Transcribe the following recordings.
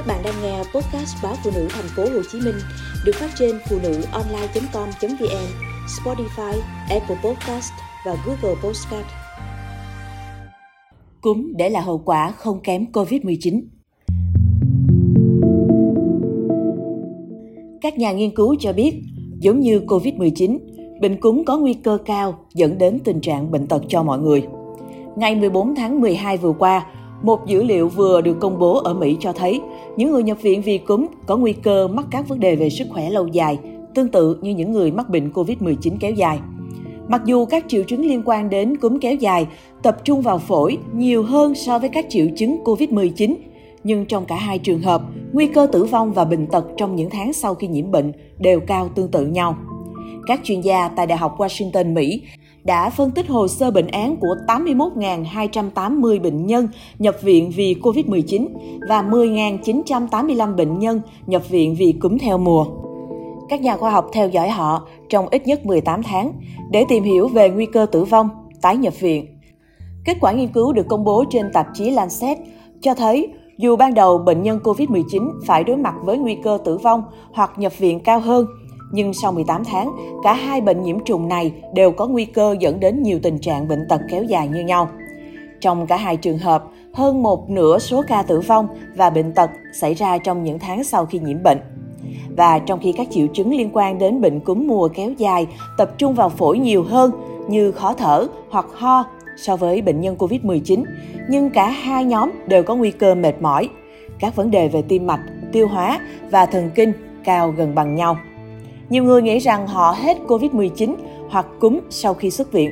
Các bạn đang nghe podcast báo phụ nữ thành phố Hồ Chí Minh được phát trên phụ nữ online.com.vn, Spotify, Apple Podcast và Google Podcast. Cúm để là hậu quả không kém COVID-19. Các nhà nghiên cứu cho biết, giống như COVID-19, bệnh cúm có nguy cơ cao dẫn đến tình trạng bệnh tật cho mọi người. Ngày 14 tháng 12 vừa qua, một dữ liệu vừa được công bố ở Mỹ cho thấy những người nhập viện vì cúm có nguy cơ mắc các vấn đề về sức khỏe lâu dài, tương tự như những người mắc bệnh COVID-19 kéo dài. Mặc dù các triệu chứng liên quan đến cúm kéo dài tập trung vào phổi nhiều hơn so với các triệu chứng COVID-19, nhưng trong cả hai trường hợp, nguy cơ tử vong và bệnh tật trong những tháng sau khi nhiễm bệnh đều cao tương tự nhau. Các chuyên gia tại Đại học Washington, Mỹ đã phân tích hồ sơ bệnh án của 81.280 bệnh nhân nhập viện vì COVID-19 và 10.985 bệnh nhân nhập viện vì cúm theo mùa. Các nhà khoa học theo dõi họ trong ít nhất 18 tháng để tìm hiểu về nguy cơ tử vong, tái nhập viện. Kết quả nghiên cứu được công bố trên tạp chí Lancet cho thấy dù ban đầu bệnh nhân COVID-19 phải đối mặt với nguy cơ tử vong hoặc nhập viện cao hơn nhưng sau 18 tháng, cả hai bệnh nhiễm trùng này đều có nguy cơ dẫn đến nhiều tình trạng bệnh tật kéo dài như nhau. Trong cả hai trường hợp, hơn một nửa số ca tử vong và bệnh tật xảy ra trong những tháng sau khi nhiễm bệnh. Và trong khi các triệu chứng liên quan đến bệnh cúm mùa kéo dài tập trung vào phổi nhiều hơn như khó thở hoặc ho so với bệnh nhân COVID-19, nhưng cả hai nhóm đều có nguy cơ mệt mỏi. Các vấn đề về tim mạch, tiêu hóa và thần kinh cao gần bằng nhau. Nhiều người nghĩ rằng họ hết COVID-19 hoặc cúm sau khi xuất viện.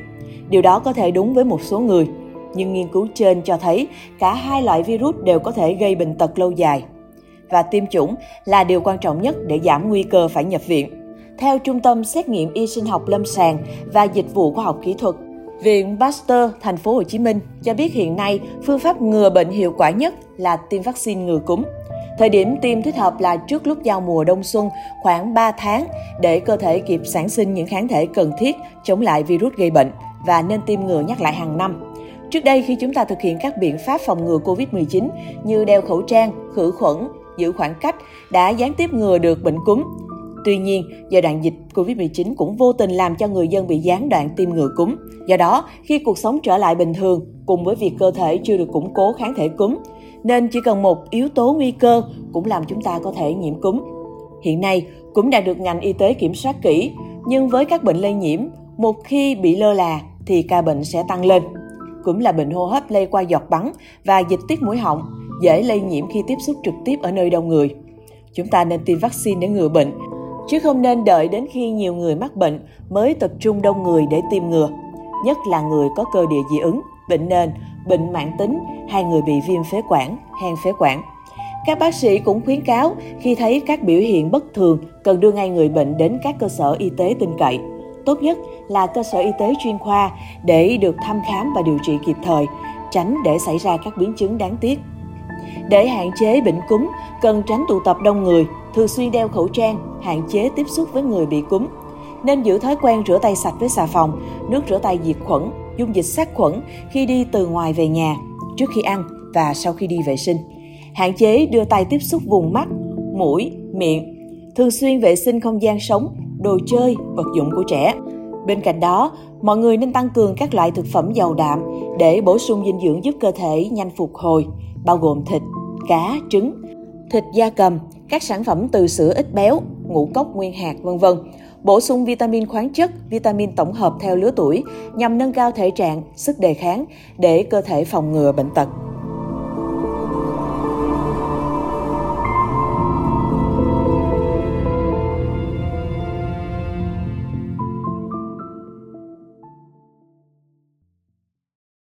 Điều đó có thể đúng với một số người, nhưng nghiên cứu trên cho thấy cả hai loại virus đều có thể gây bệnh tật lâu dài. Và tiêm chủng là điều quan trọng nhất để giảm nguy cơ phải nhập viện. Theo Trung tâm Xét nghiệm Y sinh học lâm sàng và Dịch vụ khoa học kỹ thuật, Viện Pasteur thành phố Hồ Chí Minh cho biết hiện nay phương pháp ngừa bệnh hiệu quả nhất là tiêm vaccine ngừa cúm. Thời điểm tiêm thích hợp là trước lúc giao mùa đông xuân khoảng 3 tháng để cơ thể kịp sản sinh những kháng thể cần thiết chống lại virus gây bệnh và nên tiêm ngừa nhắc lại hàng năm. Trước đây khi chúng ta thực hiện các biện pháp phòng ngừa COVID-19 như đeo khẩu trang, khử khuẩn, giữ khoảng cách đã gián tiếp ngừa được bệnh cúm. Tuy nhiên, giai đoạn dịch COVID-19 cũng vô tình làm cho người dân bị gián đoạn tiêm ngừa cúm. Do đó, khi cuộc sống trở lại bình thường, cùng với việc cơ thể chưa được củng cố kháng thể cúm, nên chỉ cần một yếu tố nguy cơ cũng làm chúng ta có thể nhiễm cúm. Hiện nay, cúm đã được ngành y tế kiểm soát kỹ, nhưng với các bệnh lây nhiễm, một khi bị lơ là thì ca bệnh sẽ tăng lên. Cúm là bệnh hô hấp lây qua giọt bắn và dịch tiết mũi họng, dễ lây nhiễm khi tiếp xúc trực tiếp ở nơi đông người. Chúng ta nên tiêm vaccine để ngừa bệnh, chứ không nên đợi đến khi nhiều người mắc bệnh mới tập trung đông người để tiêm ngừa, nhất là người có cơ địa dị ứng, bệnh nền bệnh mãn tính hay người bị viêm phế quản, hen phế quản. Các bác sĩ cũng khuyến cáo khi thấy các biểu hiện bất thường cần đưa ngay người bệnh đến các cơ sở y tế tin cậy. Tốt nhất là cơ sở y tế chuyên khoa để được thăm khám và điều trị kịp thời, tránh để xảy ra các biến chứng đáng tiếc. Để hạn chế bệnh cúm, cần tránh tụ tập đông người, thường xuyên đeo khẩu trang, hạn chế tiếp xúc với người bị cúm. Nên giữ thói quen rửa tay sạch với xà phòng, nước rửa tay diệt khuẩn dung dịch sát khuẩn khi đi từ ngoài về nhà, trước khi ăn và sau khi đi vệ sinh. Hạn chế đưa tay tiếp xúc vùng mắt, mũi, miệng. Thường xuyên vệ sinh không gian sống, đồ chơi, vật dụng của trẻ. Bên cạnh đó, mọi người nên tăng cường các loại thực phẩm giàu đạm để bổ sung dinh dưỡng giúp cơ thể nhanh phục hồi, bao gồm thịt, cá, trứng, thịt da cầm, các sản phẩm từ sữa ít béo, ngũ cốc nguyên hạt, vân vân bổ sung vitamin khoáng chất, vitamin tổng hợp theo lứa tuổi nhằm nâng cao thể trạng, sức đề kháng để cơ thể phòng ngừa bệnh tật.